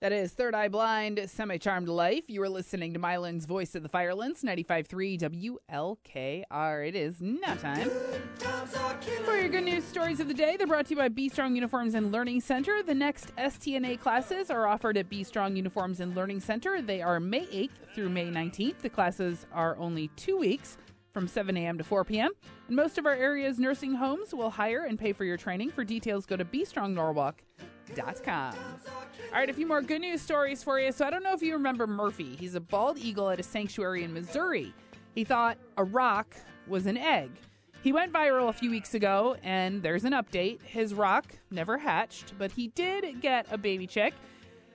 That is Third Eye Blind, Semi Charmed Life. You are listening to Milan's Voice of the Firelands, 95.3 WLKR. It is now time for your good news stories of the day. They're brought to you by B Strong Uniforms and Learning Center. The next STNA classes are offered at B Strong Uniforms and Learning Center. They are May 8th through May 19th. The classes are only two weeks from 7 a.m. to 4 p.m. And most of our area's nursing homes will hire and pay for your training. For details, go to bstrongnorwalk.com. All right, a few more good news stories for you. So I don't know if you remember Murphy. He's a bald eagle at a sanctuary in Missouri. He thought a rock was an egg. He went viral a few weeks ago, and there's an update. His rock never hatched, but he did get a baby chick.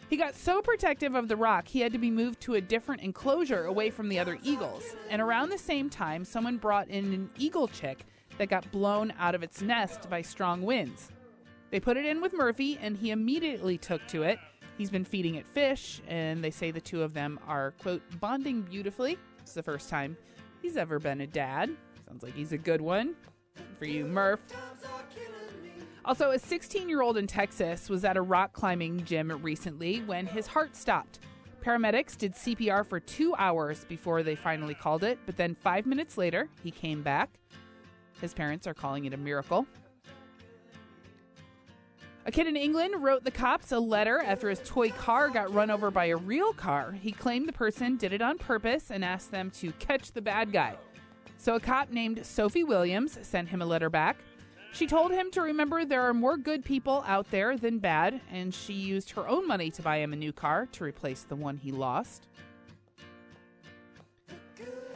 He got so protective of the rock, he had to be moved to a different enclosure away from the other eagles. And around the same time, someone brought in an eagle chick that got blown out of its nest by strong winds. They put it in with Murphy, and he immediately took to it. He's been feeding it fish, and they say the two of them are, quote, bonding beautifully. It's the first time he's ever been a dad. Sounds like he's a good one for you, Murph. Also, a 16 year old in Texas was at a rock climbing gym recently when his heart stopped. Paramedics did CPR for two hours before they finally called it, but then five minutes later, he came back. His parents are calling it a miracle. A kid in England wrote the cops a letter after his toy car got run over by a real car. He claimed the person did it on purpose and asked them to catch the bad guy. So a cop named Sophie Williams sent him a letter back. She told him to remember there are more good people out there than bad, and she used her own money to buy him a new car to replace the one he lost.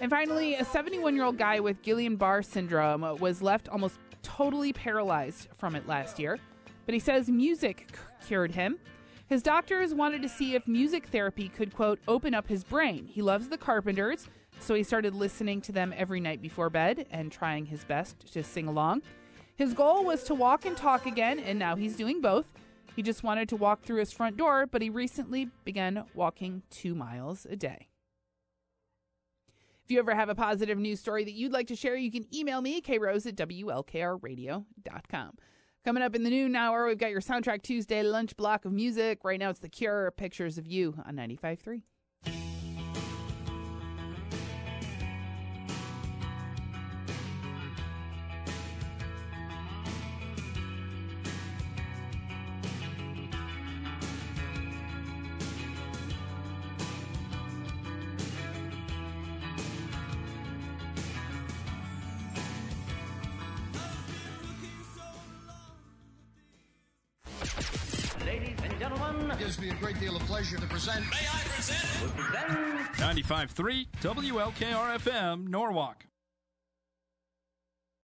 And finally, a 71 year old guy with Guillain Barre syndrome was left almost totally paralyzed from it last year but he says music c- cured him. His doctors wanted to see if music therapy could, quote, open up his brain. He loves the Carpenters, so he started listening to them every night before bed and trying his best to sing along. His goal was to walk and talk again, and now he's doing both. He just wanted to walk through his front door, but he recently began walking two miles a day. If you ever have a positive news story that you'd like to share, you can email me, krose at wlkrradio.com. Coming up in the noon hour, we've got your Soundtrack Tuesday lunch block of music. Right now, it's The Cure, Pictures of You on 95.3. gives me a great deal of pleasure to present. may I present? 95.3 WLKR FM, Norwalk.